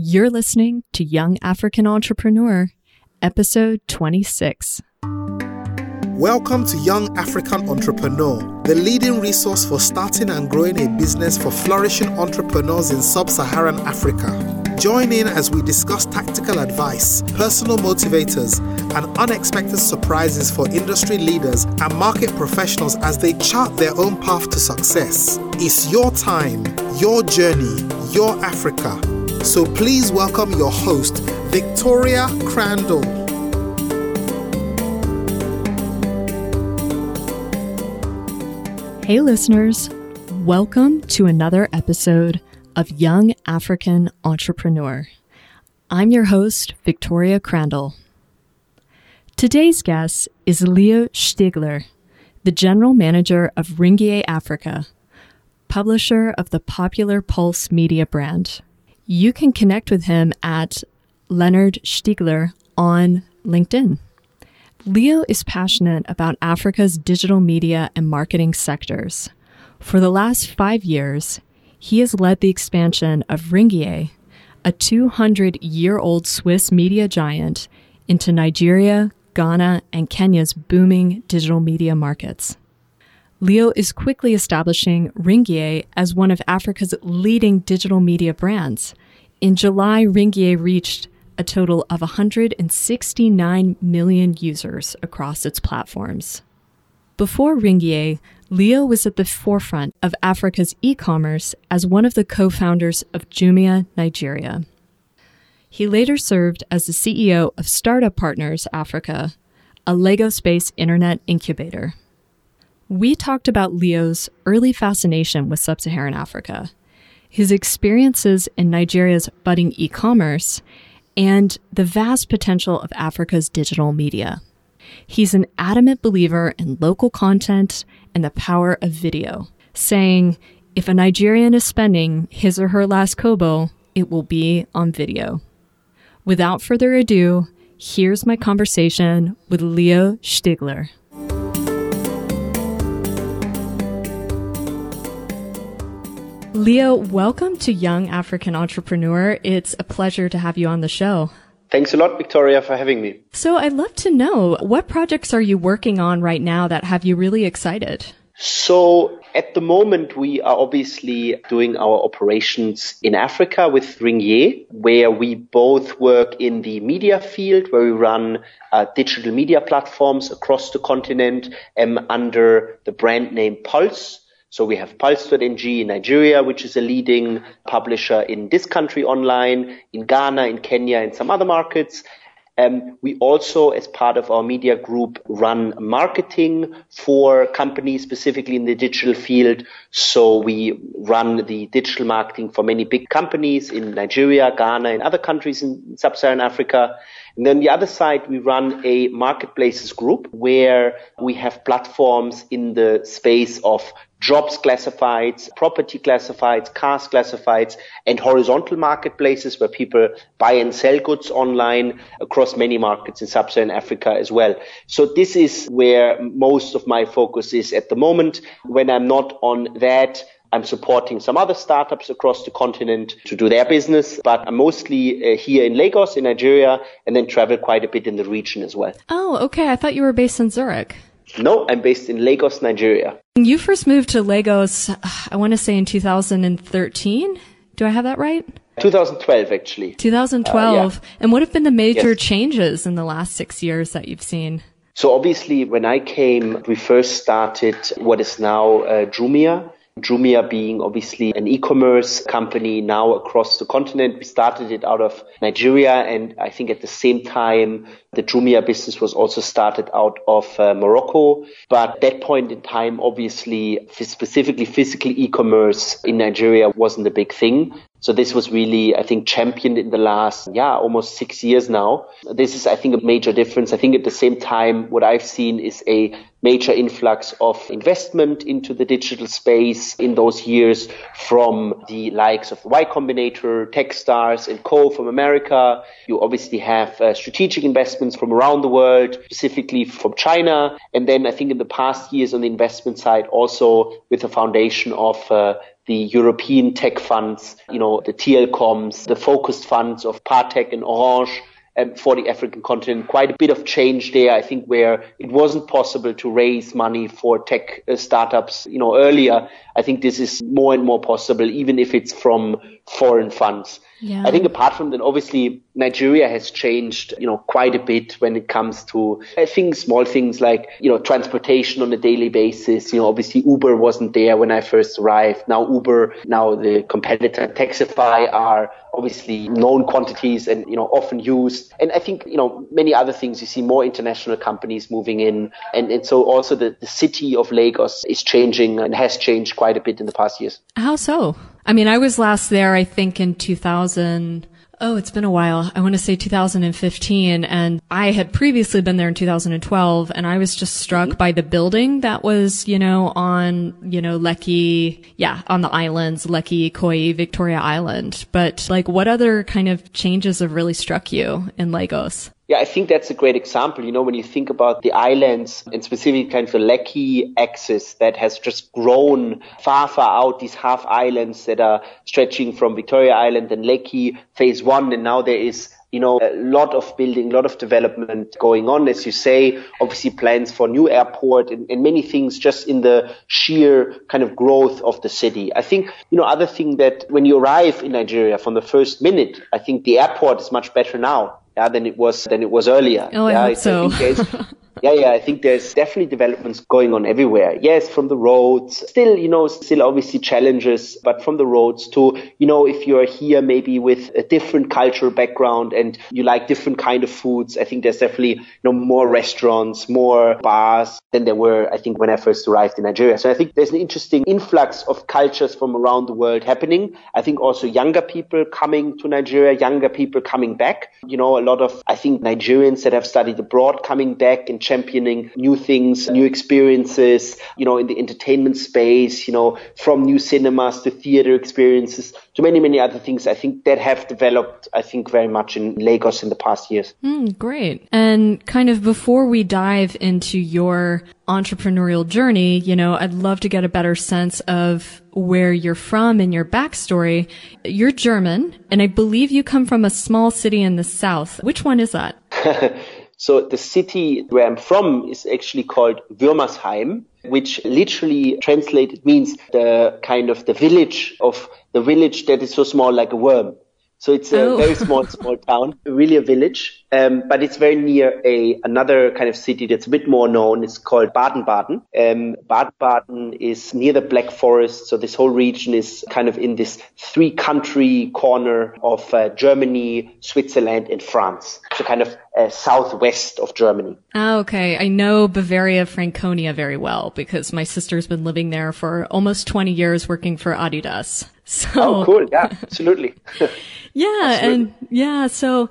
You're listening to Young African Entrepreneur, episode 26. Welcome to Young African Entrepreneur, the leading resource for starting and growing a business for flourishing entrepreneurs in sub Saharan Africa. Join in as we discuss tactical advice, personal motivators, and unexpected surprises for industry leaders and market professionals as they chart their own path to success. It's your time, your journey, your Africa. So please welcome your host, Victoria Crandall. Hey, listeners. Welcome to another episode of Young African Entrepreneur. I'm your host, Victoria Crandall. Today's guest is Leo Stiegler, the general manager of Ringier Africa, publisher of the popular Pulse media brand. You can connect with him at Leonard Stiegler on LinkedIn. Leo is passionate about Africa's digital media and marketing sectors. For the last five years, he has led the expansion of Ringier, a 200 year old Swiss media giant, into Nigeria, Ghana, and Kenya's booming digital media markets. Leo is quickly establishing Ringier as one of Africa's leading digital media brands. In July, Ringier reached a total of 169 million users across its platforms. Before Ringier, Leo was at the forefront of Africa's e commerce as one of the co founders of Jumia Nigeria. He later served as the CEO of Startup Partners Africa, a Lagos based internet incubator. We talked about Leo's early fascination with sub Saharan Africa, his experiences in Nigeria's budding e commerce, and the vast potential of Africa's digital media. He's an adamant believer in local content and the power of video, saying, if a Nigerian is spending his or her last kobo, it will be on video. Without further ado, here's my conversation with Leo Stiegler. Leo, welcome to Young African Entrepreneur. It's a pleasure to have you on the show. Thanks a lot, Victoria, for having me. So I'd love to know what projects are you working on right now that have you really excited? So at the moment, we are obviously doing our operations in Africa with Ringier, where we both work in the media field, where we run uh, digital media platforms across the continent um, under the brand name Pulse. So we have Pulse.ng in Nigeria, which is a leading publisher in this country online, in Ghana, in Kenya, and some other markets. Um, we also, as part of our media group, run marketing for companies specifically in the digital field. So we run the digital marketing for many big companies in Nigeria, Ghana, and other countries in sub-Saharan Africa. And then the other side, we run a marketplaces group where we have platforms in the space of jobs classifieds, property classifieds, cars classifieds, and horizontal marketplaces where people buy and sell goods online across many markets in sub-Saharan Africa as well. So this is where most of my focus is at the moment. When I'm not on that, I'm supporting some other startups across the continent to do their business, but I'm mostly uh, here in Lagos in Nigeria and then travel quite a bit in the region as well. Oh, okay. I thought you were based in Zurich. No, I'm based in Lagos, Nigeria. You first moved to Lagos, I want to say in 2013. Do I have that right? 2012, actually. 2012. Uh, yeah. And what have been the major yes. changes in the last six years that you've seen? So obviously, when I came, we first started what is now uh, Jumia, Jumia being obviously an e-commerce company now across the continent. We started it out of Nigeria and I think at the same time the Jumia business was also started out of uh, Morocco. But at that point in time, obviously, specifically physical e-commerce in Nigeria wasn't a big thing. So this was really, I think, championed in the last, yeah, almost six years now. This is, I think, a major difference. I think at the same time, what I've seen is a major influx of investment into the digital space in those years from the likes of Y Combinator, Techstars and Co from America. You obviously have uh, strategic investments from around the world, specifically from China. And then I think in the past years on the investment side, also with the foundation of uh, the European tech funds, you know, the TLComs, the focused funds of Partech and Orange um, for the African continent. Quite a bit of change there, I think, where it wasn't possible to raise money for tech uh, startups, you know, earlier. I think this is more and more possible, even if it's from foreign funds. Yeah. I think apart from that, obviously Nigeria has changed, you know, quite a bit when it comes to, I think small things like, you know, transportation on a daily basis. You know, obviously Uber wasn't there when I first arrived. Now Uber, now the competitor Taxify are obviously known quantities and, you know, often used. And I think, you know, many other things. You see more international companies moving in. And, and so also the, the city of Lagos is changing and has changed quite a bit in the past years. How so? I mean, I was last there, I think in 2000. Oh, it's been a while. I want to say 2015. And I had previously been there in 2012 and I was just struck by the building that was, you know, on, you know, Lekki, yeah, on the islands, Lekki, Koi, Victoria Island. But like what other kind of changes have really struck you in Lagos? Yeah, I think that's a great example. You know, when you think about the islands and specifically kind of the Lekki axis that has just grown far, far out, these half islands that are stretching from Victoria Island and Lekki phase one. And now there is you know, a lot of building, a lot of development going on, as you say, obviously plans for new airport and, and, many things just in the sheer kind of growth of the city. I think, you know, other thing that when you arrive in Nigeria from the first minute, I think the airport is much better now yeah, than it was than it was earlier. Oh, yeah, I hope so. yeah, yeah, I think there's definitely developments going on everywhere. Yes, from the roads, still, you know, still obviously challenges, but from the roads to, you know, if you're here maybe with a different cultural background and you like different kind of foods, I think there's definitely, you know, more restaurants, more bars than there were, I think, when I first arrived in Nigeria. So I think there's an interesting influx of cultures from around the world happening. I think also younger people coming to Nigeria, younger people coming back, you know, a lot of, I think, Nigerians that have studied abroad coming back and championing new things, new experiences, you know, in the entertainment space, you know, from new cinemas to theater experiences to many, many other things. I think that have developed, I think, very much in Lagos in the past years. Mm, great. And kind of before we dive into your entrepreneurial journey, you know, I'd love to get a better sense of where you're from and your backstory. You're German, and I believe you come from a small city in the south. Which one is that? So the city where I'm from is actually called Würmersheim, which literally translated means the kind of the village of the village that is so small like a worm. So it's a oh. very small, small town, really a village, um, but it's very near a another kind of city that's a bit more known. It's called Baden-Baden. Um, Baden-Baden is near the Black Forest, so this whole region is kind of in this three-country corner of uh, Germany, Switzerland, and France. So kind of uh, southwest of Germany. Oh, okay. I know Bavaria, Franconia very well because my sister's been living there for almost 20 years working for Adidas. So, oh, cool. Yeah, absolutely. yeah. Absolutely. And yeah. So,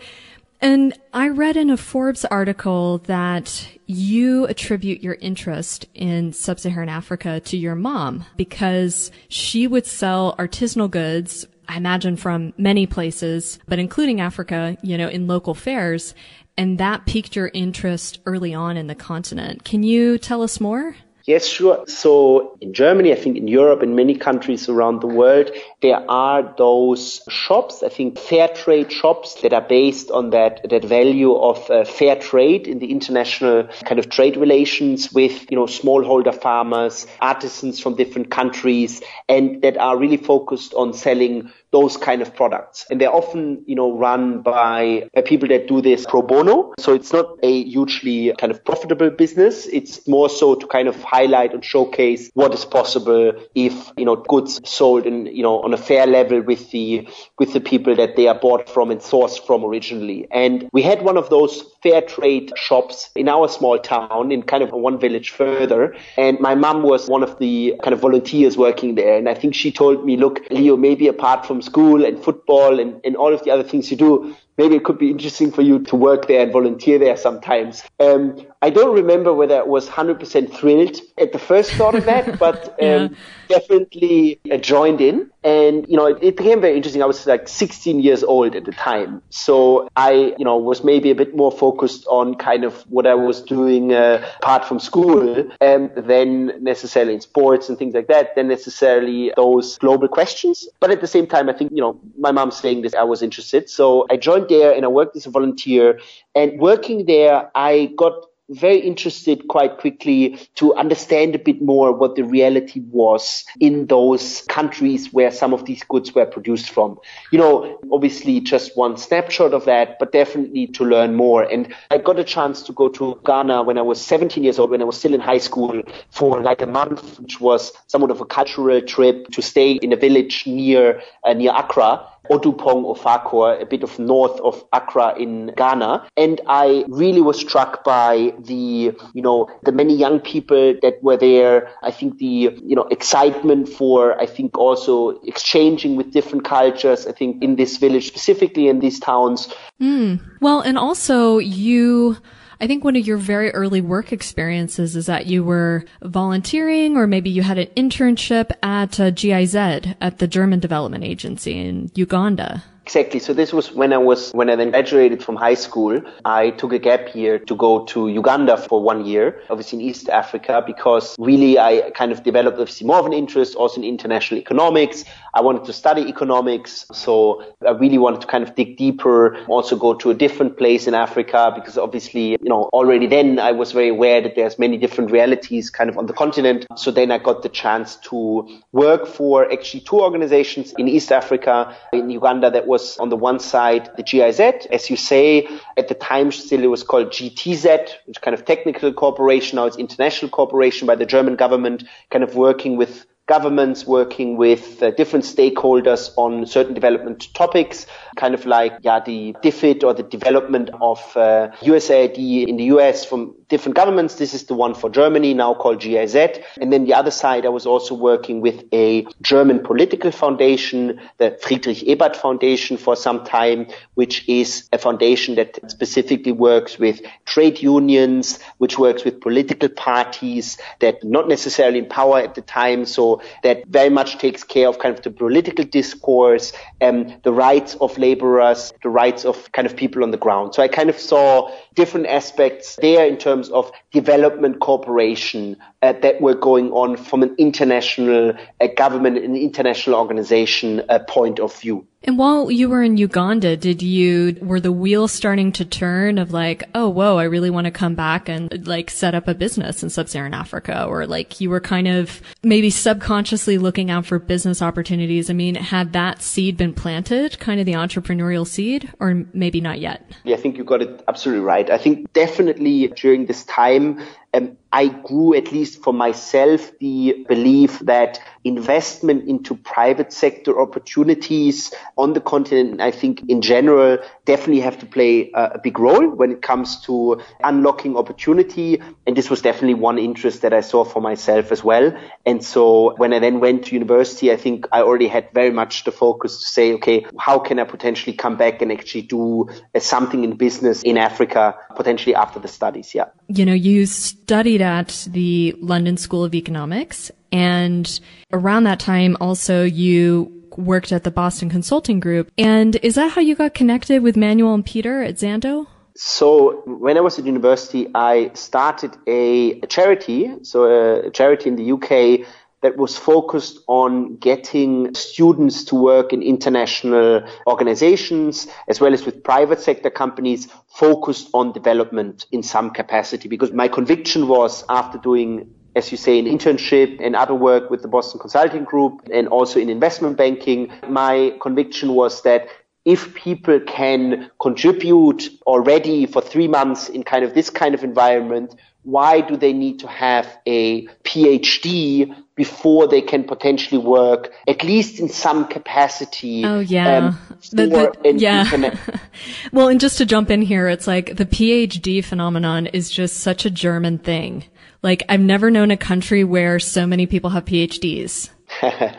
and I read in a Forbes article that you attribute your interest in sub-Saharan Africa to your mom because she would sell artisanal goods I imagine from many places, but including Africa, you know, in local fairs. And that piqued your interest early on in the continent. Can you tell us more? Yes, sure. So in Germany, I think in Europe, in many countries around the world, there are those shops, I think fair trade shops that are based on that, that value of uh, fair trade in the international kind of trade relations with, you know, smallholder farmers, artisans from different countries, and that are really focused on selling those kind of products. And they're often, you know, run by, by people that do this pro bono. So it's not a hugely kind of profitable business. It's more so to kind of highlight and showcase what is possible if, you know, goods sold in, you know, on a fair level with the, with the people that they are bought from and sourced from originally. And we had one of those fair trade shops in our small town in kind of one village further. And my mom was one of the kind of volunteers working there. And I think she told me, look, Leo, maybe apart from school and football and, and all of the other things you do, maybe it could be interesting for you to work there and volunteer there sometimes. Um, I don't remember whether I was 100% thrilled at the first thought of that, but um, yeah. definitely uh, joined in. And, you know, it, it, became very interesting. I was like 16 years old at the time. So I, you know, was maybe a bit more focused on kind of what I was doing uh, apart from school and then necessarily in sports and things like that, than necessarily those global questions. But at the same time, I think, you know, my mom's saying this, I was interested. So I joined there and I worked as a volunteer. And working there, I got very interested quite quickly to understand a bit more what the reality was in those countries where some of these goods were produced from. You know, obviously just one snapshot of that, but definitely to learn more. And I got a chance to go to Ghana when I was 17 years old, when I was still in high school for like a month, which was somewhat of a cultural trip to stay in a village near, uh, near Accra Odupong Ofakor, a bit of north of Accra in Ghana. And I really was struck by the, you know, the many young people that were there. I think the, you know, excitement for, I think also exchanging with different cultures. I think in this village, specifically in these towns. Mm. Well, and also you, I think one of your very early work experiences is that you were volunteering or maybe you had an internship at uh, GIZ at the German Development Agency in Uganda. Exactly. So this was when I was, when I then graduated from high school, I took a gap year to go to Uganda for one year, obviously in East Africa, because really I kind of developed obviously more of an interest also in international economics. I wanted to study economics. So I really wanted to kind of dig deeper, also go to a different place in Africa, because obviously, you know, already then I was very aware that there's many different realities kind of on the continent. So then I got the chance to work for actually two organizations in East Africa, in Uganda that was on the one side the GIZ, as you say, at the time still it was called GTZ, which kind of technical cooperation. Now it's international cooperation by the German government, kind of working with governments working with uh, different stakeholders on certain development topics, kind of like yeah, the DFID or the development of uh, USAID in the US from different governments. This is the one for Germany, now called GIZ. And then the other side, I was also working with a German political foundation, the Friedrich Ebert Foundation for some time, which is a foundation that specifically works with trade unions, which works with political parties that not necessarily in power at the time. So that very much takes care of kind of the political discourse and the rights of laborers, the rights of kind of people on the ground. So I kind of saw different aspects there in terms of development cooperation uh, that were going on from an international uh, government and international organization uh, point of view. And while you were in Uganda, did you, were the wheels starting to turn of like, oh, whoa, I really want to come back and like set up a business in sub-Saharan Africa? Or like you were kind of maybe subconsciously looking out for business opportunities. I mean, had that seed been planted, kind of the entrepreneurial seed, or maybe not yet? Yeah, I think you got it absolutely right. I think definitely during this time, um, I grew, at least for myself, the belief that investment into private sector opportunities on the continent, I think in general, definitely have to play a, big role when it comes to unlocking opportunity. And this was definitely one interest that I saw for myself as well. And so when I then went to university, I think I already had very much the focus to say, okay, how can I potentially come back and actually do uh, something in business in Africa, potentially after the studies? Yeah. You know, you studied at the London School of Economics and around that time also you worked at the Boston Consulting Group. And is that how you got connected with Manuel and Peter at Zando? So when I was at university, I started a, charity, so a charity in the UK that was focused on getting students to work in international organizations as well as with private sector companies focused on development in some capacity. Because my conviction was after doing as you say, an internship and other work with the Boston Consulting Group and also in investment banking, my conviction was that if people can contribute already for three months in kind of this kind of environment, why do they need to have a PhD before they can potentially work, at least in some capacity? Oh, yeah. Um, the, the, yeah. well, and just to jump in here, it's like the PhD phenomenon is just such a German thing. Like, I've never known a country where so many people have PhDs. yeah,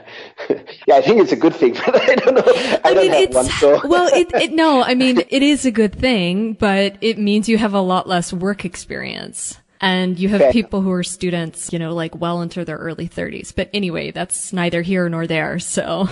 I think it's a good thing, but I don't know. I, I mean, it's, one, so. well, it, it, no, I mean, it is a good thing, but it means you have a lot less work experience. And you have people who are students, you know, like well into their early 30s. But anyway, that's neither here nor there. So.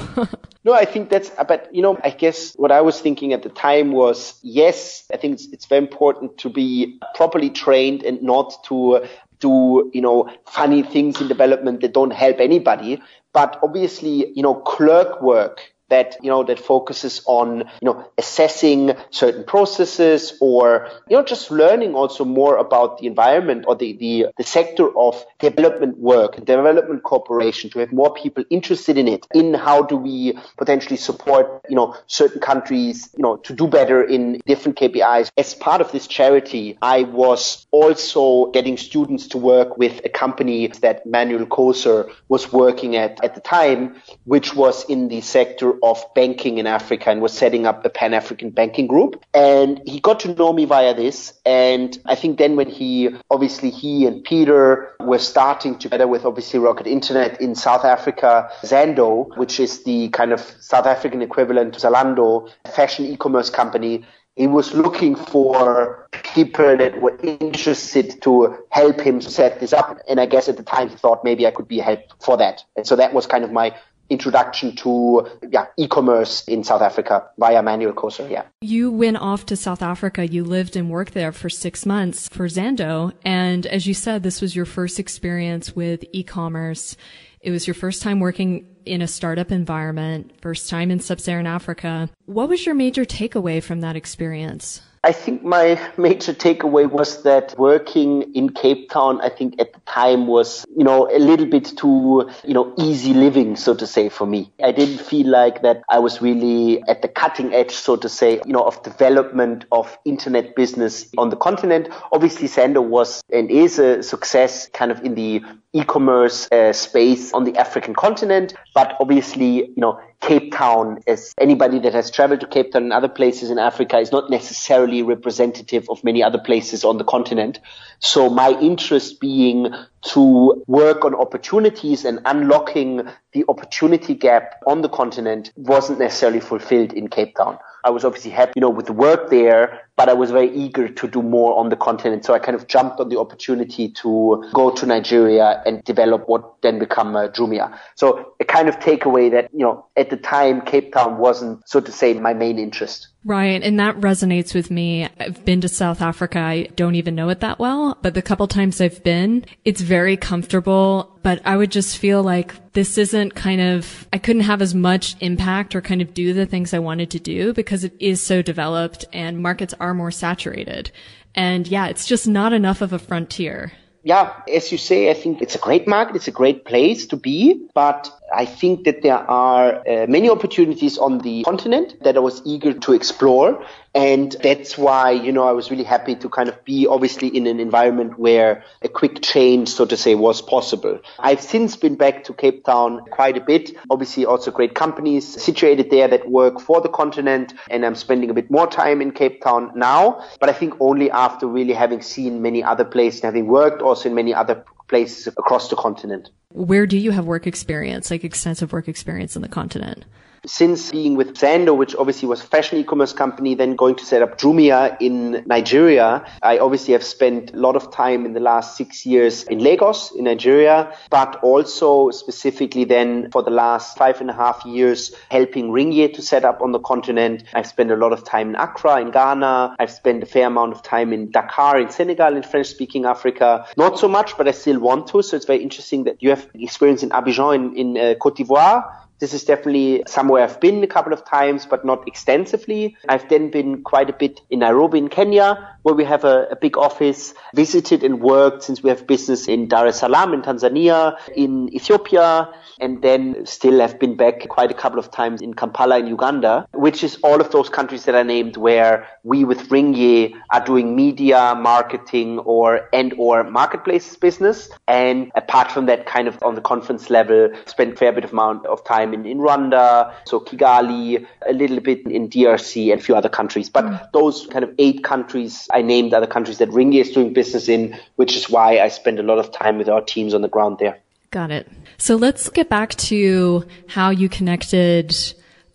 no, I think that's, but you know, I guess what I was thinking at the time was, yes, I think it's, it's very important to be properly trained and not to uh, do, you know, funny things in development that don't help anybody. But obviously, you know, clerk work that you know that focuses on you know assessing certain processes or you know just learning also more about the environment or the the, the sector of development work and development cooperation to have more people interested in it in how do we potentially support you know certain countries you know to do better in different KPIs as part of this charity I was also getting students to work with a company that Manuel Koser was working at at the time which was in the sector of banking in Africa and was setting up a Pan African banking group. And he got to know me via this. And I think then when he, obviously, he and Peter were starting together with obviously Rocket Internet in South Africa, Zando, which is the kind of South African equivalent to Zalando, fashion e-commerce company. He was looking for people that were interested to help him set this up. And I guess at the time he thought maybe I could be help for that. And so that was kind of my introduction to yeah, e-commerce in South Africa via Manuel Koser. Yeah. You went off to South Africa. You lived and worked there for six months for Zando. And as you said, this was your first experience with e-commerce. It was your first time working in a startup environment, first time in sub-Saharan Africa. What was your major takeaway from that experience? I think my major takeaway was that working in Cape Town, I think at the time was, you know, a little bit too, you know, easy living, so to say, for me. I didn't feel like that I was really at the cutting edge, so to say, you know, of development of internet business on the continent. Obviously, Zando was and is a success kind of in the e-commerce uh, space on the African continent, but obviously, you know, Cape Town, as anybody that has traveled to Cape Town and other places in Africa, is not necessarily representative of many other places on the continent. So my interest being to work on opportunities and unlocking the opportunity gap on the continent wasn't necessarily fulfilled in Cape Town. I was obviously happy, you know, with the work there, but I was very eager to do more on the continent. So I kind of jumped on the opportunity to go to Nigeria and develop what then become uh, Jumia. So a kind of takeaway that, you know, at the time, Cape Town wasn't, so to say, my main interest. Right. And that resonates with me. I've been to South Africa. I don't even know it that well, but the couple times I've been, it's very comfortable. But I would just feel like this isn't kind of, I couldn't have as much impact or kind of do the things I wanted to do because it is so developed and markets are more saturated. And yeah, it's just not enough of a frontier yeah, as you say, I think it's a great market. It's a great place to be, but I think that there are uh, many opportunities on the continent that I was eager to explore. And that's why, you know, I was really happy to kind of be obviously in an environment where a quick change, so to say, was possible. I've since been back to Cape Town quite a bit. Obviously also great companies situated there that work for the continent. And I'm spending a bit more time in Cape Town now. But I think only after really having seen many other places, having worked also in many other places across the continent. Where do you have work experience, like extensive work experience in the continent? Since being with Zando, which obviously was a fashion e-commerce company, then going to set up Jumia in Nigeria, I obviously have spent a lot of time in the last six years in Lagos, in Nigeria, but also specifically then for the last five and a half years helping Ringier to set up on the continent. I've spent a lot of time in Accra, in Ghana. I've spent a fair amount of time in Dakar, in Senegal, in French speaking Africa. Not so much, but I still want to. So it's very interesting that you have experience in Abidjan in, in uh, Cote d'Ivoire this is definitely somewhere I've been a couple of times, but not extensively. I've then been quite a bit in Nairobi in Kenya, where we have a, a, big office, visited and worked since we have business in Dar es Salaam in Tanzania, in Ethiopia, and then still have been back quite a couple of times in Kampala in Uganda, which is all of those countries that I named where we with Ringier are doing media, marketing or and or marketplace business. And apart from that, kind of on the conference level, spent a fair bit of amount of time in, in Rwanda, so Kigali, a little bit in DRC and a few other countries. But mm. those kind of eight countries I named other countries that Ringier is doing business in, which is why I spend a lot of time with our teams on the ground there. Got it. So let's get back to how you connected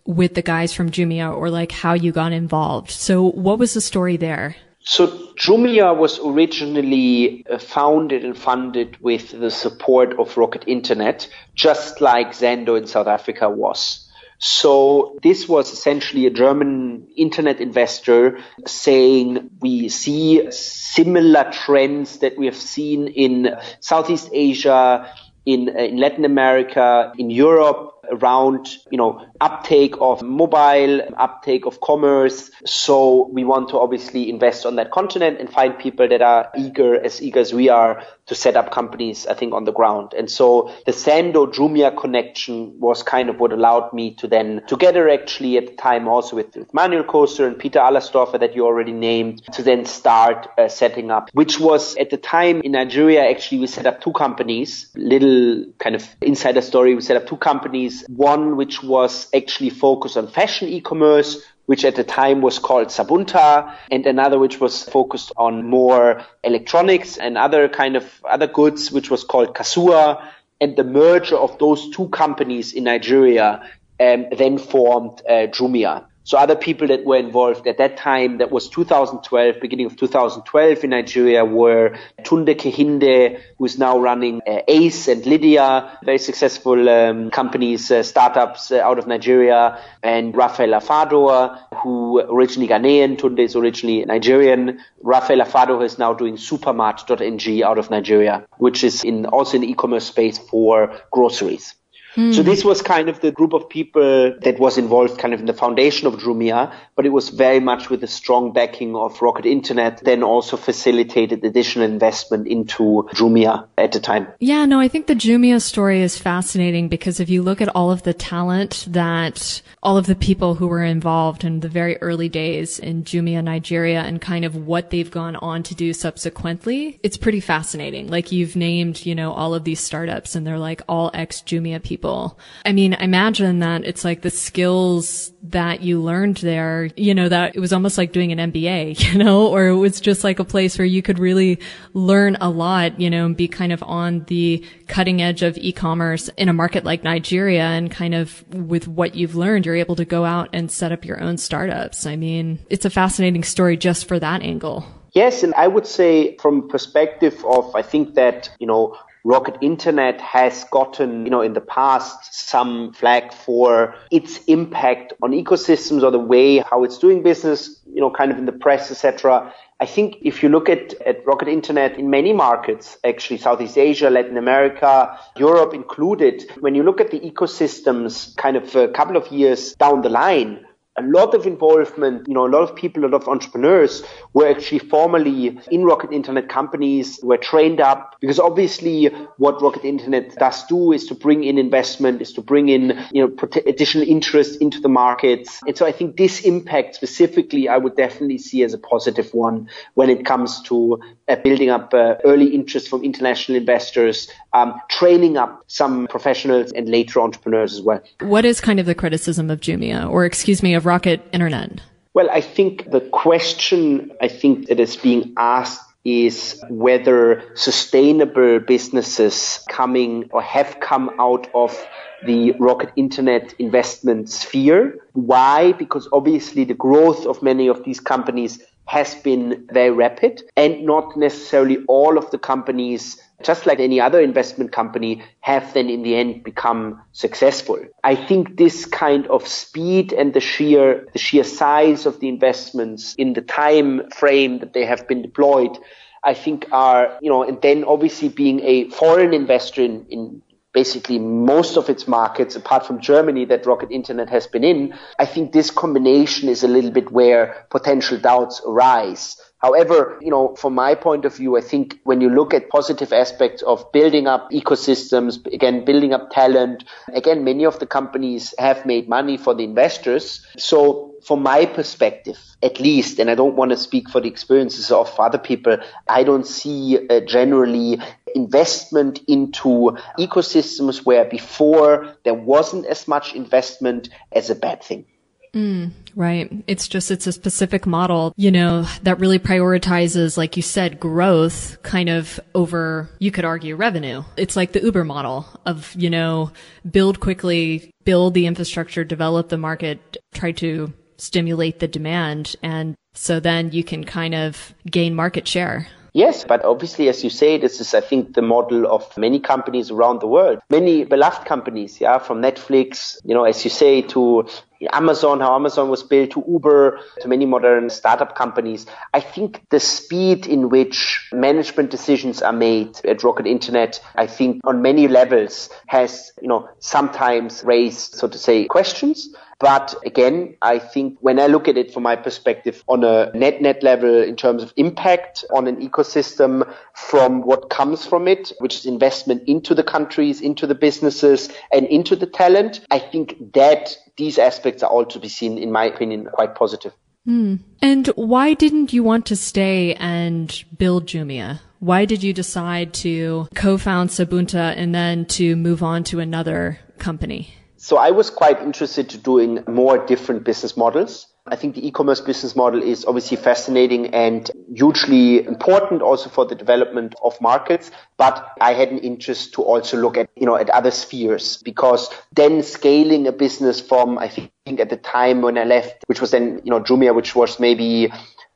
with the guys from Jumia or like how you got involved. So what was the story there? So Jumia was originally uh, founded and funded with the support of Rocket Internet, just like Zando in South Africa was. So this was essentially a German internet investor saying we see similar trends that we have seen in Southeast Asia, in, uh, in Latin America, in Europe, around, you know, uptake of mobile, uptake of commerce. So we want to obviously invest on that continent and find people that are eager, as eager as we are to set up companies, I think, on the ground. And so the Zando Jumia connection was kind of what allowed me to then, together actually at the time also with, with Manuel Koser and Peter Allerstorfer that you already named, to then start uh, setting up, which was at the time in Nigeria, actually, we set up two companies, little kind of insider story. We set up two companies, one which was actually focused on fashion e-commerce, which at the time was called Sabunta, and another which was focused on more electronics and other kind of other goods, which was called Kasuwa. And the merger of those two companies in Nigeria um, then formed uh, Jumia. So other people that were involved at that time, that was 2012, beginning of 2012 in Nigeria, were Tunde Kehinde, who is now running uh, Ace and Lidya, very successful um, companies, uh, startups uh, out of Nigeria, and Raphael Afaedor, who originally Ghanaian, Tunde is originally Nigerian. Raphael Afaedor is now doing Supermart.ng out of Nigeria, which is in also in the e-commerce space for groceries. Mm. So this was kind of the group of people that was involved kind of in the foundation of Jumia, but it was very much with the strong backing of Rocket Internet, then also facilitated additional investment into Jumia at the time. Yeah, no, I think the Jumia story is fascinating because if you look at all of the talent that all of the people who were involved in the very early days in Jumia Nigeria and kind of what they've gone on to do subsequently, it's pretty fascinating. Like you've named, you know, all of these startups and they're like all ex Jumia people people. I mean, I imagine that it's like the skills that you learned there, you know, that it was almost like doing an MBA, you know, or it was just like a place where you could really learn a lot, you know, and be kind of on the cutting edge of e-commerce in a market like Nigeria and kind of with what you've learned, you're able to go out and set up your own startups. I mean, it's a fascinating story just for that angle. Yes, and I would say from perspective of I think that, you know, Rocket Internet has gotten, you know, in the past some flag for its impact on ecosystems or the way how it's doing business, you know, kind of in the press, etc. I think if you look at, at Rocket Internet in many markets, actually Southeast Asia, Latin America, Europe included, when you look at the ecosystems kind of a couple of years down the line, a lot of involvement, you know, a lot of people, a lot of entrepreneurs were actually formerly in Rocket Internet companies, were trained up because obviously what Rocket Internet does do is to bring in investment, is to bring in, you know, additional interest into the markets. And so I think this impact specifically, I would definitely see as a positive one when it comes to uh, building up uh, early interest from international investors, um, training up some professionals and later entrepreneurs as well. What is kind of the criticism of Jumia or excuse me, of Rocket Internet? Well, I think the question I think that is being asked is whether sustainable businesses coming or have come out of the rocket internet investment sphere. Why? Because obviously the growth of many of these companies has been very rapid and not necessarily all of the companies just like any other investment company, have then in the end become successful. I think this kind of speed and the sheer, the sheer size of the investments in the time frame that they have been deployed, I think are, you know, and then obviously being a foreign investor in, in basically most of its markets, apart from Germany that Rocket Internet has been in, I think this combination is a little bit where potential doubts arise. However, you know, from my point of view, I think when you look at positive aspects of building up ecosystems, again, building up talent, again, many of the companies have made money for the investors. So from my perspective, at least, and I don't want to speak for the experiences of other people, I don't see uh, generally investment into ecosystems where before there wasn't as much investment as a bad thing. Mm, right. It's just, it's a specific model, you know, that really prioritizes, like you said, growth kind of over, you could argue revenue. It's like the Uber model of, you know, build quickly, build the infrastructure, develop the market, try to stimulate the demand. And so then you can kind of gain market share. Yes, but obviously, as you say, this is, I think, the model of many companies around the world. Many beloved companies, yeah, from Netflix, you know, as you say, to Amazon, how Amazon was built, to Uber, to many modern startup companies. I think the speed in which management decisions are made at Rocket Internet, I think on many levels has, you know, sometimes raised, so to say, questions. But again, I think when I look at it from my perspective on a net net level in terms of impact on an ecosystem from what comes from it, which is investment into the countries, into the businesses and into the talent, I think that these aspects are all to be seen, in my opinion, quite positive. Hmm. And why didn't you want to stay and build Jumia? Why did you decide to co-found Sabunta and then to move on to another company? So I was quite interested to doing more different business models. I think the e-commerce business model is obviously fascinating and hugely important also for the development of markets. But I had an interest to also look at, you know, at other spheres because then scaling a business from, I think at the time when I left, which was then, you know, Jumia, which was maybe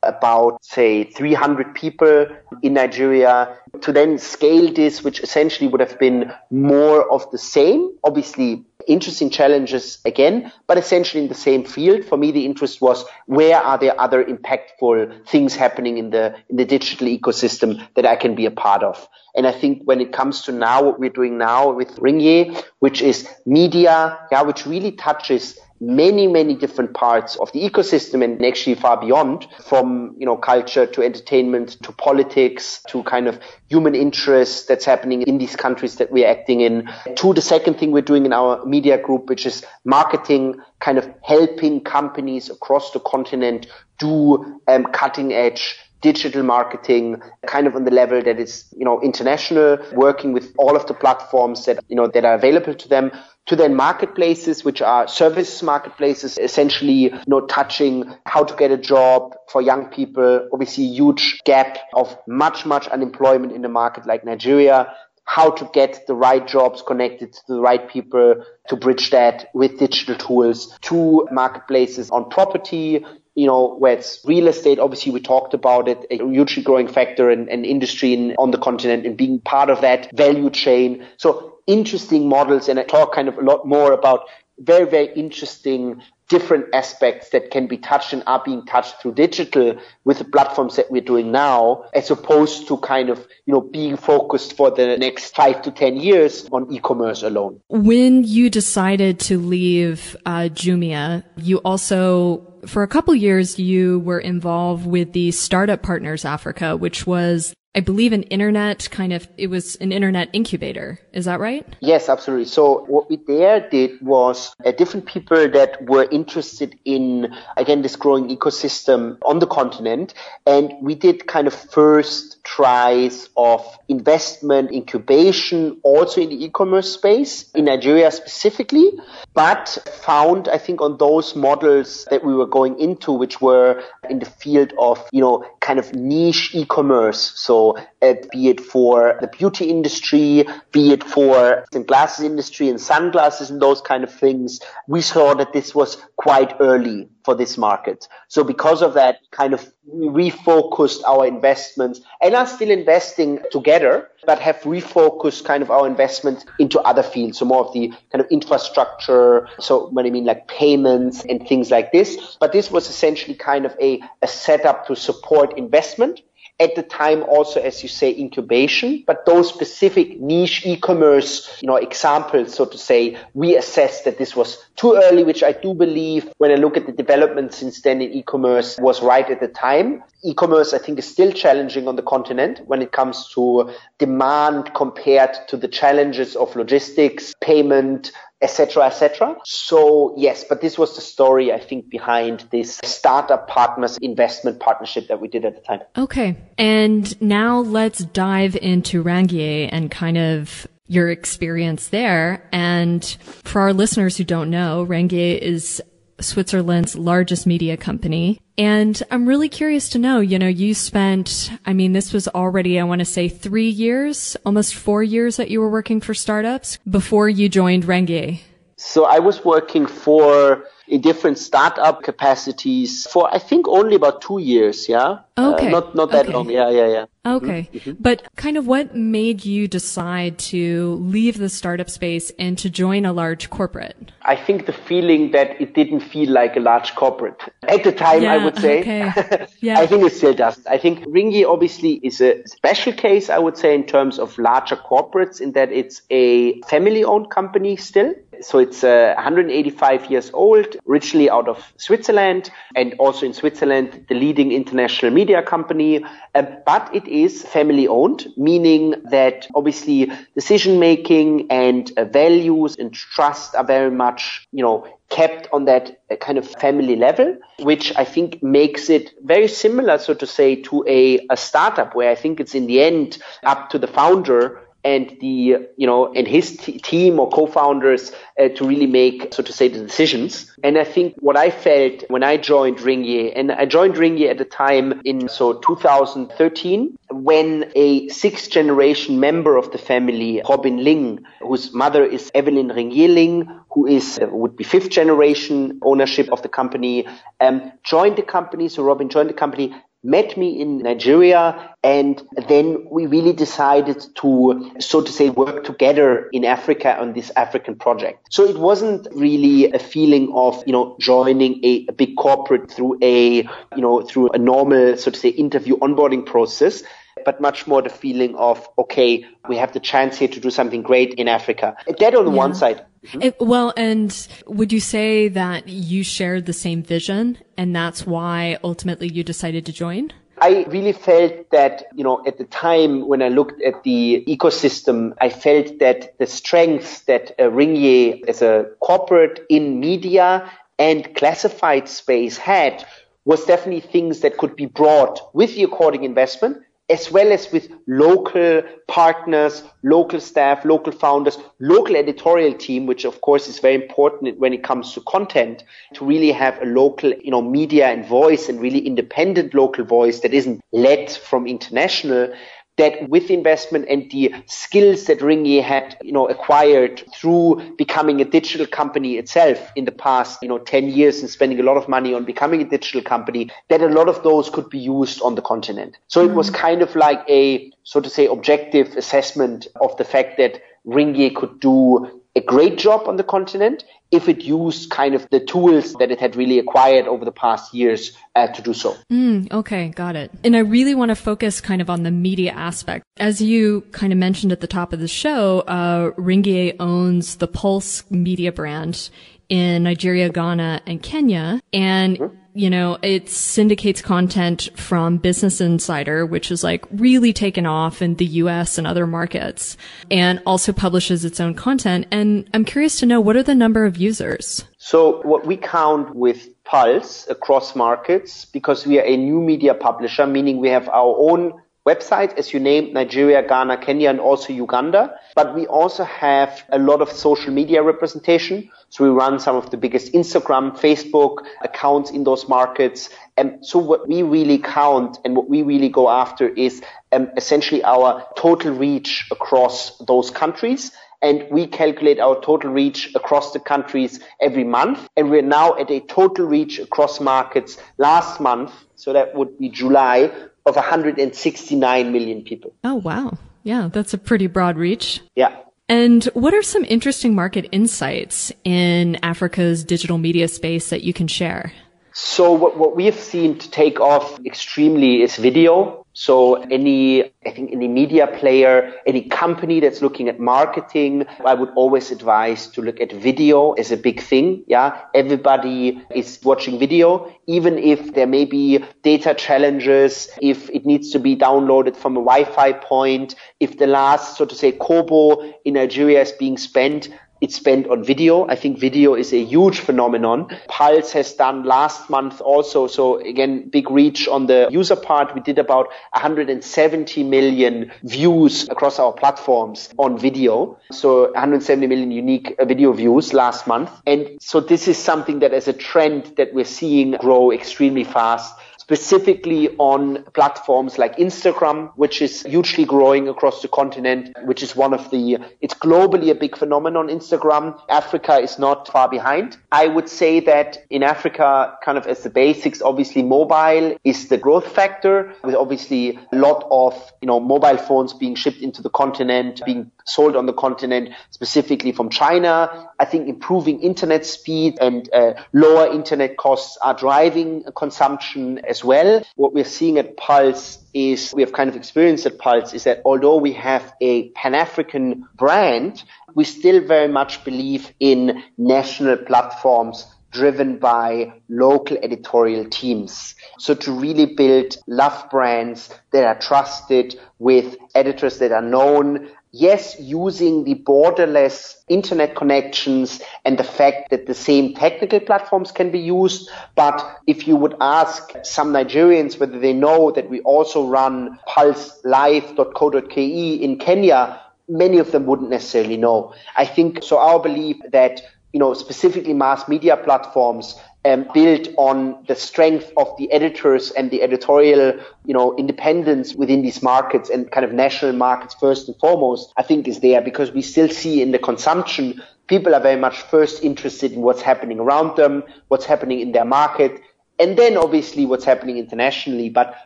about say 300 people in Nigeria to then scale this, which essentially would have been more of the same. Obviously, interesting challenges again, but essentially in the same field. For me, the interest was where are there other impactful things happening in the in the digital ecosystem that I can be a part of. And I think when it comes to now what we're doing now with Ringier, which is media, yeah, which really touches many, many different parts of the ecosystem and actually far beyond from, you know, culture to entertainment to politics to kind of human interest that's happening in these countries that we're acting in to the second thing we're doing in our media group, which is marketing, kind of helping companies across the continent do um, cutting edge digital marketing kind of on the level that is, you know, international, working with all of the platforms that, you know, that are available to them to then marketplaces, which are service marketplaces, essentially, you know, touching how to get a job for young people. Obviously, huge gap of much, much unemployment in the market like Nigeria. How to get the right jobs connected to the right people to bridge that with digital tools to marketplaces on property, you know, where it's real estate, obviously we talked about it, a hugely growing factor and in, in industry in, on the continent and being part of that value chain. So interesting models and I talk kind of a lot more about very, very interesting different aspects that can be touched and are being touched through digital with the platforms that we're doing now, as opposed to kind of, you know, being focused for the next five to 10 years on e-commerce alone. When you decided to leave uh, Jumia, you also for a couple years, you were involved with the Startup Partners Africa, which was I believe an internet kind of, it was an internet incubator. Is that right? Yes, absolutely. So what we there did was uh, different people that were interested in, again, this growing ecosystem on the continent. And we did kind of first tries of investment incubation also in the e-commerce space in Nigeria specifically, but found, I think, on those models that we were going into, which were in the field of, you know, kind of niche e-commerce. So uh, be it for the beauty industry, be it for the glasses industry and sunglasses and those kind of things, we saw that this was quite early for this market. So because of that, kind of refocused our investments and are still investing together, but have refocused kind of our investment into other fields. So more of the kind of infrastructure. So what I mean like payments and things like this, but this was essentially kind of a, a setup to support investment at the time also, as you say, incubation, but those specific niche e-commerce, you know, examples, so to say, we assessed that this was too early, which I do believe when I look at the development since then in e-commerce was right at the time. E-commerce, I think, is still challenging on the continent when it comes to demand compared to the challenges of logistics, payment, etc., etc. So yes, but this was the story I think behind this startup partners investment partnership that we did at the time. Okay, and now let's dive into Ringier and kind of your experience there. And for our listeners who don't know, Ringier is Switzerland's largest media company. And I'm really curious to know, you know, you spent, I mean, this was already, I want to say three years, almost four years that you were working for startups before you joined Ringier. So I was working for in different startup capacities for I think only about two years. Yeah. Okay. Uh, not not that okay. long. Yeah, yeah, yeah. Okay. Mm-hmm. But kind of what made you decide to leave the startup space and to join a large corporate? I think the feeling that it didn't feel like a large corporate at the time, yeah, I would say. Okay. Yeah. I think it still doesn't. I think Ringier obviously is a special case, I would say, in terms of larger corporates in that it's a family owned company still. So it's uh, 185 years old, originally out of Switzerland, and also in Switzerland, the leading international media company. Um, but it is family owned, meaning that obviously decision making and uh, values and trust are very much, you know, kept on that uh, kind of family level, which I think makes it very similar, so to say, to a, a startup where I think it's in the end up to the founder and the you know and his t- team or co-founders uh, to really make so to say the decisions. And i think what i felt when i joined ringier and i joined ringier at the time in so 2013 when a sixth generation member of the family robin Lingg whose mother is evelyn ringier Lingg who is uh, would be fifth generation ownership of the company um, joined the company. So robin joined the company met me in Nigeria and then we really decided to, so to say, work together in Africa on this African project. So it wasn't really a feeling of, you know, joining a, a big corporate through a, you know, through a normal, so to say, interview onboarding process but much more the feeling of, okay, we have the chance here to do something great in Africa. That on the Yeah. one side. It- well, and would you say that you shared the same vision and that's why ultimately you decided to join? I really felt that, you know, at the time when I looked at the ecosystem, I felt that the strengths that uh, Ringier as a corporate in media and classified space had was definitely things that could be brought with the according investment as well as with local partners, local staff, local founders, local editorial team, which of course is very important when it comes to content, to really have a local, you know, media and voice and really independent local voice that isn't led from international that with investment and the skills that Ringier had, you know, acquired through becoming a digital company itself in the past, you know, 10 years and spending a lot of money on becoming a digital company, that a lot of those could be used on the continent. So it was mm. kind of like a, so to say, objective assessment of the fact that Ringier could do a great job on the continent if it used kind of the tools that it had really acquired over the past years uh, to do so. Mm, okay, got it. And I really want to focus kind of on the media aspect. As you kind of mentioned at the top of the show, uh, Ringier owns the Pulse media brand in Nigeria, Ghana, and Kenya. And, you know, it syndicates content from Business Insider, which is like really taken off in the US and other markets, and also publishes its own content. And I'm curious to know what are the number of users? So what we count with Pulse across markets, because we are a new media publisher, meaning we have our own website, as you named, Nigeria, Ghana, Kenya, and also Uganda. But we also have a lot of social media representation. So we run some of the biggest Instagram, Facebook accounts in those markets. And so what we really count and what we really go after is um, essentially our total reach across those countries and we calculate our total reach across the countries every month. And we're now at a total reach across markets last month, so that would be July, of 169 million people. Oh, wow. Yeah, that's a pretty broad reach. Yeah. And what are some interesting market insights in Africa's digital media space that you can share? So what, what we have seen to take off extremely is video. So any, I think any media player, any company that's looking at marketing, I would always advise to look at video as a big thing. Yeah. Everybody is watching video, even if there may be data challenges, if it needs to be downloaded from a Wi-Fi point, if the last, so to say, kobo in Nigeria is being spent, it's spent on video. I think video is a huge phenomenon. Pulse has done last month also. So again, big reach on the user part. We did about 170 million views across our platforms on video. So 170 million unique uh, video views last month. And so this is something that as a trend that we're seeing grow extremely fast. Specifically on platforms like Instagram, which is hugely growing across the continent, which is one of the, it's globally a big phenomenon, Instagram. Africa is not far behind. I would say that in Africa, kind of as the basics, obviously mobile is the growth factor with obviously a lot of, you know, mobile phones being shipped into the continent, being sold on the continent, specifically from China. I think improving internet speed and uh, lower internet costs are driving consumption as well. What we're seeing at Pulse is we have kind of experienced at Pulse is that although we have a Pan-African brand, we still very much believe in national platforms driven by local editorial teams. So to really build love brands that are trusted with editors that are known, yes, using the borderless internet connections and the fact that the same technical platforms can be used. But if you would ask some Nigerians whether they know that we also run pulselive.co.ke in Kenya, many of them wouldn't necessarily know. I think so our belief that you know, specifically mass media platforms um, built on the strength of the editors and the editorial, you know, independence within these markets and kind of national markets first and foremost, I think is there because we still see in the consumption, people are very much first interested in what's happening around them, what's happening in their market, and then obviously what's happening internationally, but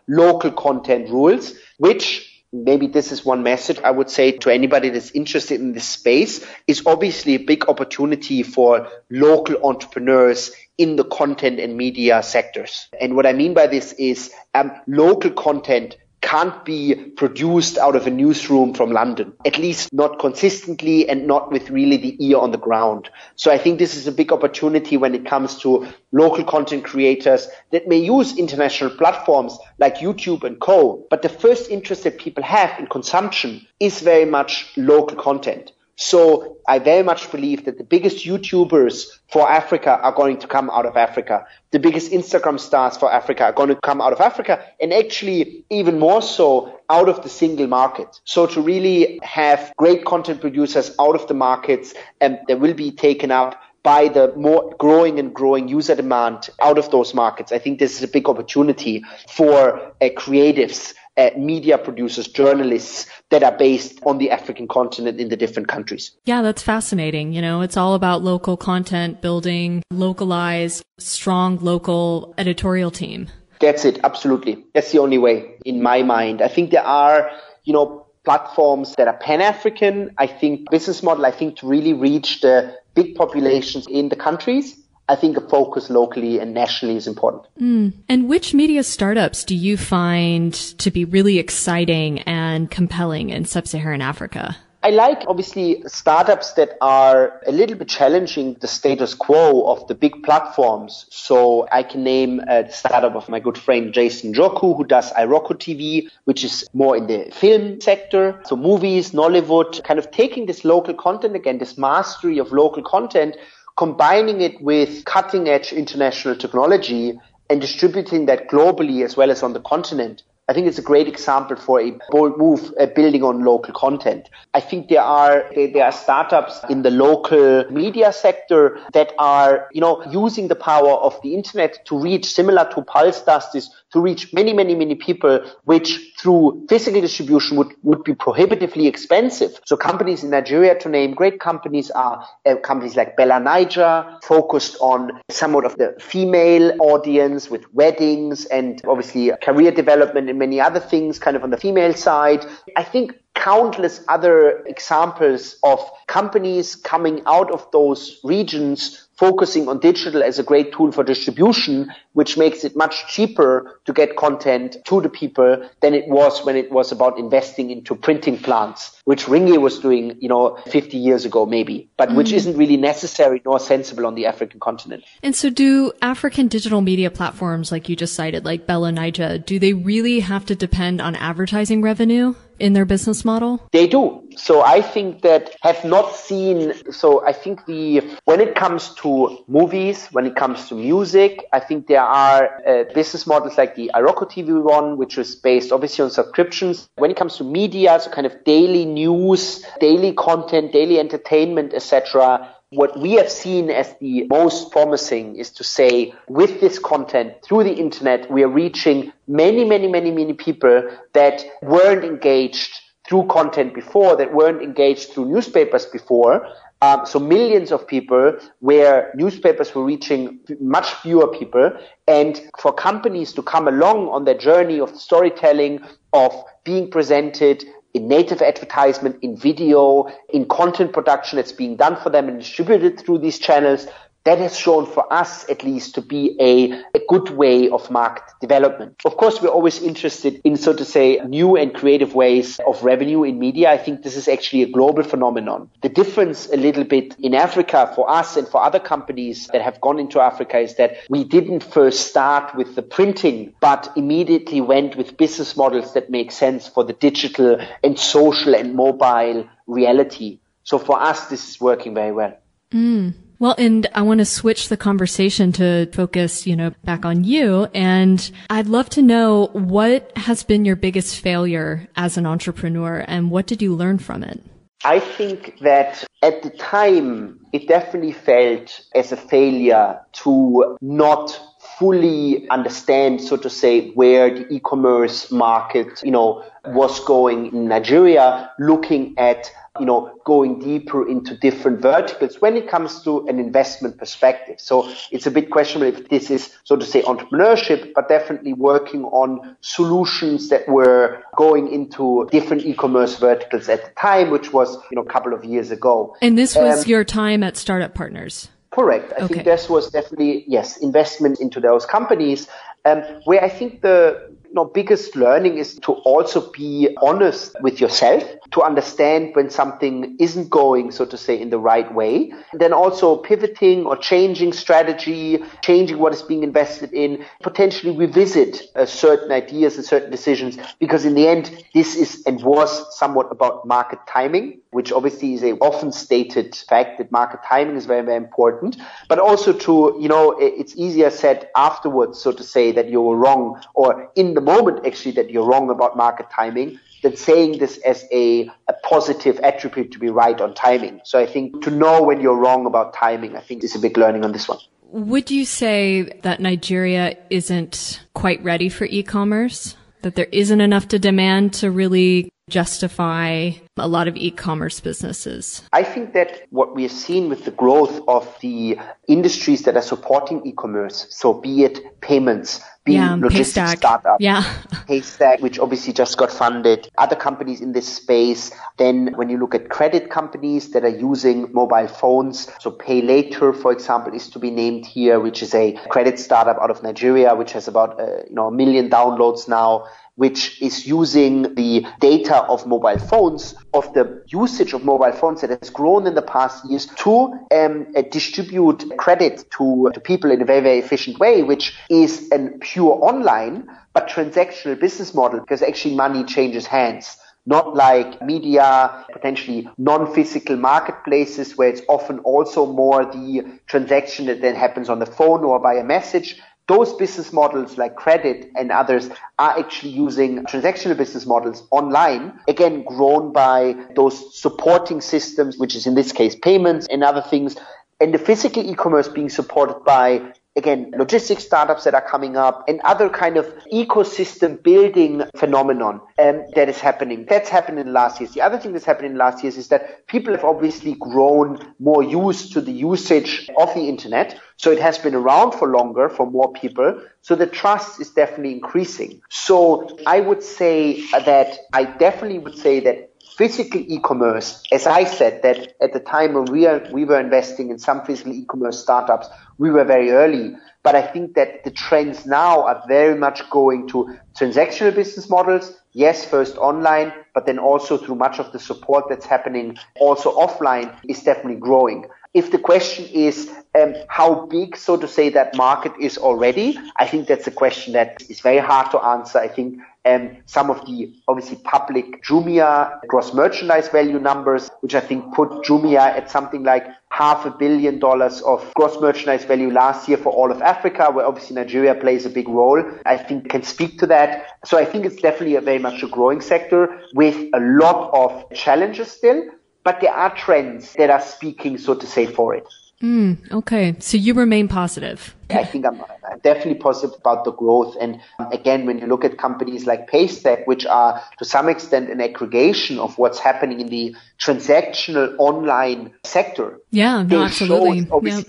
local content rules, which maybe this is one message I would say to anybody that's interested in this space is obviously a big opportunity for local entrepreneurs in the content and media sectors. And what I mean by this is um, local content can't be produced out of a newsroom from London, at least not consistently and not with really the ear on the ground. So I think this is a big opportunity when it comes to local content creators that may use international platforms like YouTube and co. But the first interest that people have in consumption is very much local content. So I very much believe that the biggest YouTubers for Africa are going to come out of Africa. The biggest Instagram stars for Africa are going to come out of Africa and actually even more so out of the single market. So to really have great content producers out of the markets and they will be taken up by the more growing and growing user demand out of those markets. I think this is a big opportunity for uh, creatives uh, media producers, journalists that are based on the African continent in the different countries. Yeah, that's fascinating. You know, it's all about local content building, localized, strong local editorial team. That's it. Absolutely. That's the only way in my mind. I think there are, you know, platforms that are pan-African. I think business model, I think to really reach the big populations in the countries I think a focus locally and nationally is important. Mm. And which media startups do you find to be really exciting and compelling in sub-Saharan Africa? I like obviously startups that are a little bit challenging the status quo of the big platforms. So I can name a startup of my good friend Jason Njoku, who does Iroko TV, which is more in the film sector. So movies, Nollywood, kind of taking this local content again, this mastery of local content combining it with cutting edge international technology and distributing that globally as well as on the continent. I think it's a great example for a bold move uh, building on local content. I think there are there, are startups in the local media sector that are you know using the power of the internet to reach similar to Pulse does this to reach many, many, many people, which through physical distribution would, would be prohibitively expensive. So companies in Nigeria, to name great companies, are uh, companies like BellaNaija, focused on somewhat of the female audience with weddings and obviously career development and many other things kind of on the female side. I think countless other examples of companies coming out of those regions focusing on digital as a great tool for distribution, which makes it much cheaper to get content to the people than it was when it was about investing into printing plants, which Ringier was doing, you know, 50 years ago maybe, but mm. which isn't really necessary nor sensible on the African continent. And so do African digital media platforms like you just cited, like BellaNaija, do they really have to depend on advertising revenue? In their business model? They do. So I think that have not seen, so I think the, when it comes to movies, when it comes to music, I think there are uh, business models like the Iroko TV one, which is based obviously on subscriptions. When it comes to media, so kind of daily news, daily content, daily entertainment, etc., what we have seen as the most promising is to say with this content through the internet, we are reaching many, many, many, many people that weren't engaged through content before, that weren't engaged through newspapers before. Um, so millions of people where newspapers were reaching much fewer people and for companies to come along on their journey of storytelling, of being presented in native advertisement, in video, in content production. That's being done for them and distributed through these channels that has shown for us at least to be a, a good way of market development. Of course, we're always interested in, so to say, new and creative ways of revenue in media. I think this is actually a global phenomenon. The difference a little bit in Africa for us and for other companies that have gone into Africa is that we didn't first start with the printing, but immediately went with business models that make sense for the digital and social and mobile reality. So for us, this is working very well. Mm. Well, and I want to switch the conversation to focus, you know, back on you. And I'd love to know what has been your biggest failure as an entrepreneur and what did you learn from it? I think that at the time, it definitely felt as a failure to not fully understand, so to say, where the e-commerce market, you know, was going in Nigeria, looking at you know, going deeper into different verticals when it comes to an investment perspective. So it's a bit questionable if this is, so to say, entrepreneurship, but definitely working on solutions that were going into different e-commerce verticals at the time, which was, you know, a couple of years ago. And this was um, your time at Startup Partners. Correct. I okay. think this was definitely, yes, investment into those companies. Um, where I think the know, biggest learning is to also be honest with yourself, to understand when something isn't going, so to say, in the right way. And then also pivoting or changing strategy, changing what is being invested in, potentially revisit uh, certain ideas and certain decisions, because in the end, this is and was somewhat about market timing, which obviously is a often stated fact that market timing is very, very important, but also to, you know, it's easier said afterwards, so to say, that you were wrong or in the the moment actually that you're wrong about market timing than saying this as a, a positive attribute to be right on timing. So I think to know when you're wrong about timing, I think is a big learning on this one. Would you say that Nigeria isn't quite ready for e-commerce? That there isn't enough to demand to really justify a lot of e-commerce businesses? I think that what we have seen with the growth of the industries that are supporting e-commerce, so be it payments, yeah, logistics Paystack. startup, yeah. Paystack, which obviously just got funded, other companies in this space. Then when you look at credit companies that are using mobile phones, so Paylater, for example, is to be named here, which is a credit startup out of Nigeria, which has about uh, you know a million downloads now which is using the data of mobile phones, of the usage of mobile phones that has grown in the past years to um, distribute credit to, to people in a very, very efficient way, which is a pure online but transactional business model because actually money changes hands. Not like media, potentially non-physical marketplaces where it's often also more the transaction that then happens on the phone or by a message those business models like credit and others are actually using transactional business models online, again, grown by those supporting systems, which is in this case payments and other things. And the physical e-commerce being supported by again, logistics startups that are coming up and other kind of ecosystem building phenomenon um, that is happening. That's happened in the last years. The other thing that's happened in the last years is that people have obviously grown more used to the usage of the internet. So it has been around for longer for more people. So the trust is definitely increasing. So I would say that I definitely would say that physical e-commerce, as I said, that at the time when we, are, we were investing in some physical e-commerce startups, we were very early. But I think that the trends now are very much going to transactional business models. Yes, first online, but then also through much of the support that's happening also offline is definitely growing. If the question is um, how big, so to say, that market is already, I think that's a question that is very hard to answer. I think um, some of the obviously public Jumia gross merchandise value numbers, which I think put Jumia at something like half a billion dollars of gross merchandise value last year for all of Africa, where obviously Nigeria plays a big role. I think can speak to that. So I think it's definitely a very much a growing sector with a lot of challenges still but there are trends that are speaking, so to say, for it. Mm, okay. So you remain positive. I think I'm, I'm, definitely positive about the growth. And um, again, when you look at companies like Paystack, which are to some extent an aggregation of what's happening in the transactional online sector. Yeah, no, absolutely.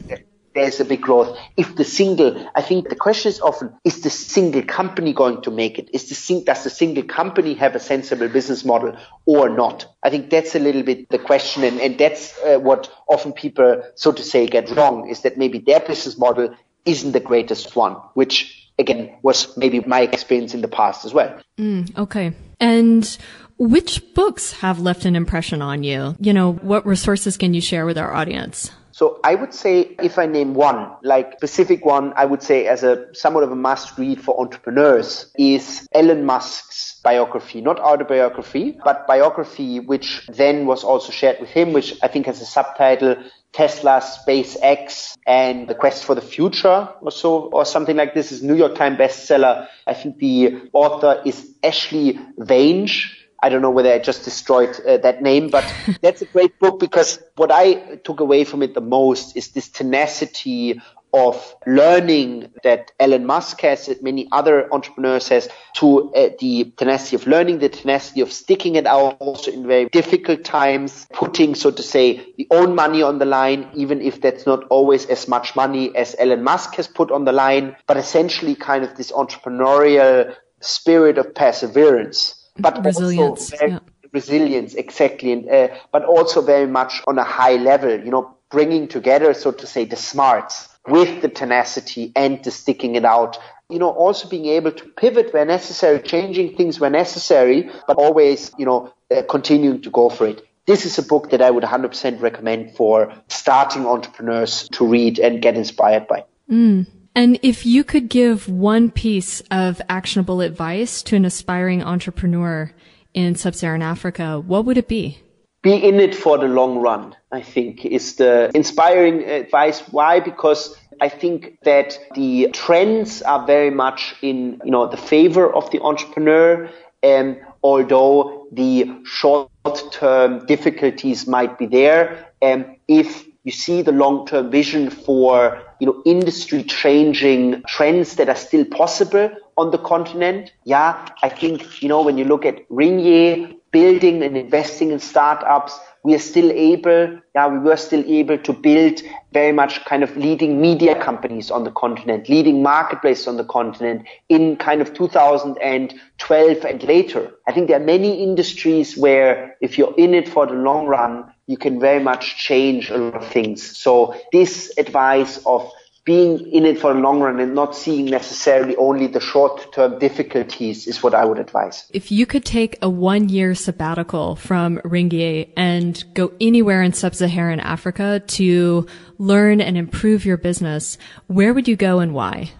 Yep there's a big growth. If the single, I think the question is often, is the single company going to make it? Is the sing, does the single company have a sensible business model or not? I think that's a little bit the question. And, and that's uh, what often people, so to say, get wrong is that maybe their business model isn't the greatest one, which again was maybe my experience in the past as well. Mm, okay. And which books have left an impression on you? You know, what resources can you share with our audience? So I would say if I name one, like specific one, I would say as a somewhat of a must read for entrepreneurs is Elon Musk's biography, not autobiography, but biography, which then was also shared with him, which I think has a subtitle Tesla, SpaceX, and the quest for the future or so, or something like this is New York Times bestseller. I think the author is Ashley Vange I don't know whether I just destroyed uh, that name, but that's a great book because what I took away from it the most is this tenacity of learning that Elon Musk has, that many other entrepreneurs has, to uh, the tenacity of learning, the tenacity of sticking it out also in very difficult times, putting, so to say, the own money on the line, even if that's not always as much money as Elon Musk has put on the line, but essentially kind of this entrepreneurial spirit of perseverance but resilience. Very, yeah. Resilience, exactly, and, uh, but also very much on a high level. You know, bringing together, so to say, the smarts with the tenacity and the sticking it out. You know, also being able to pivot where necessary, changing things where necessary, but always, you know, uh, continuing to go for it. This is a book that I would 100% recommend for starting entrepreneurs to read and get inspired by. Mm. And if you could give one piece of actionable advice to an aspiring entrepreneur in sub-Saharan Africa, what would it be? Be in it for the long run, I think is the inspiring advice. Why? Because I think that the trends are very much in, you know, the favor of the entrepreneur. And although the short term difficulties might be there, and if you see the long-term vision for, you know, industry changing trends that are still possible on the continent. Yeah, I think, you know, when you look at Ringier building and investing in startups, we are still able, yeah, we were still able to build very much kind of leading media companies on the continent, leading marketplaces on the continent in kind of 2012 and later. I think there are many industries where if you're in it for the long run, you can very much change a lot of things. So this advice of being in it for the long run and not seeing necessarily only the short term difficulties is what I would advise. If you could take a one year sabbatical from Ringier and go anywhere in sub-Saharan Africa to learn and improve your business, where would you go and why?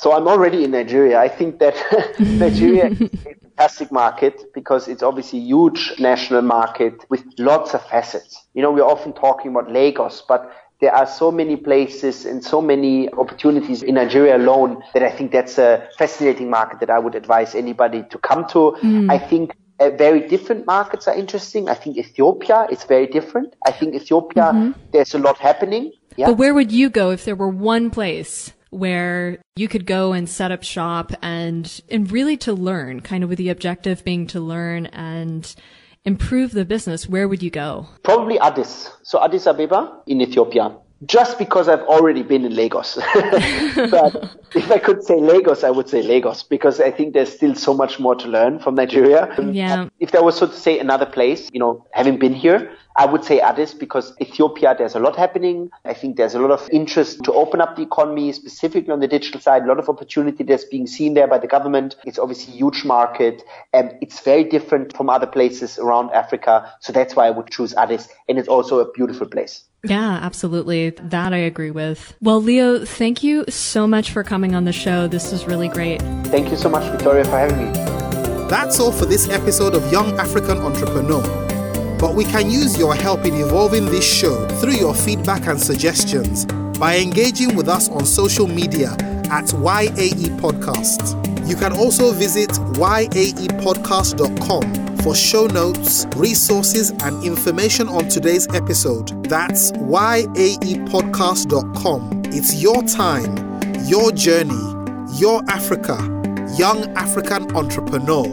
So I'm already in Nigeria. I think that Nigeria is a fantastic market because it's obviously a huge national market with lots of facets. You know, we're often talking about Lagos, but there are so many places and so many opportunities in Nigeria alone that I think that's a fascinating market that I would advise anybody to come to. Mm. I think uh, very different markets are interesting. I think Ethiopia is very different. I think Ethiopia, mm-hmm. there's a lot happening. Yeah. But where would you go if there were one place where you could go and set up shop and, and really to learn, kind of with the objective being to learn and improve the business, where would you go? Probably Addis. So Addis Ababa in Ethiopia. Just because I've already been in Lagos. but if I could say Lagos, I would say Lagos because I think there's still so much more to learn from Nigeria. Yeah. If there was, so to say, another place, you know, having been here, I would say Addis because Ethiopia, there's a lot happening. I think there's a lot of interest to open up the economy, specifically on the digital side, a lot of opportunity that's being seen there by the government. It's obviously a huge market and it's very different from other places around Africa. So that's why I would choose Addis. And it's also a beautiful place. Yeah, absolutely. That I agree with. Well, Leo, thank you so much for coming on the show. This was really great. Thank you so much, Victoria, for having me. That's all for this episode of Young African Entrepreneur. But we can use your help in evolving this show through your feedback and suggestions by engaging with us on social media at YAE Podcasts. You can also visit yaepodcast.com For show notes, resources, and information on today's episode, that's yaepodcast.com. It's your time, your journey, your Africa, young African entrepreneur.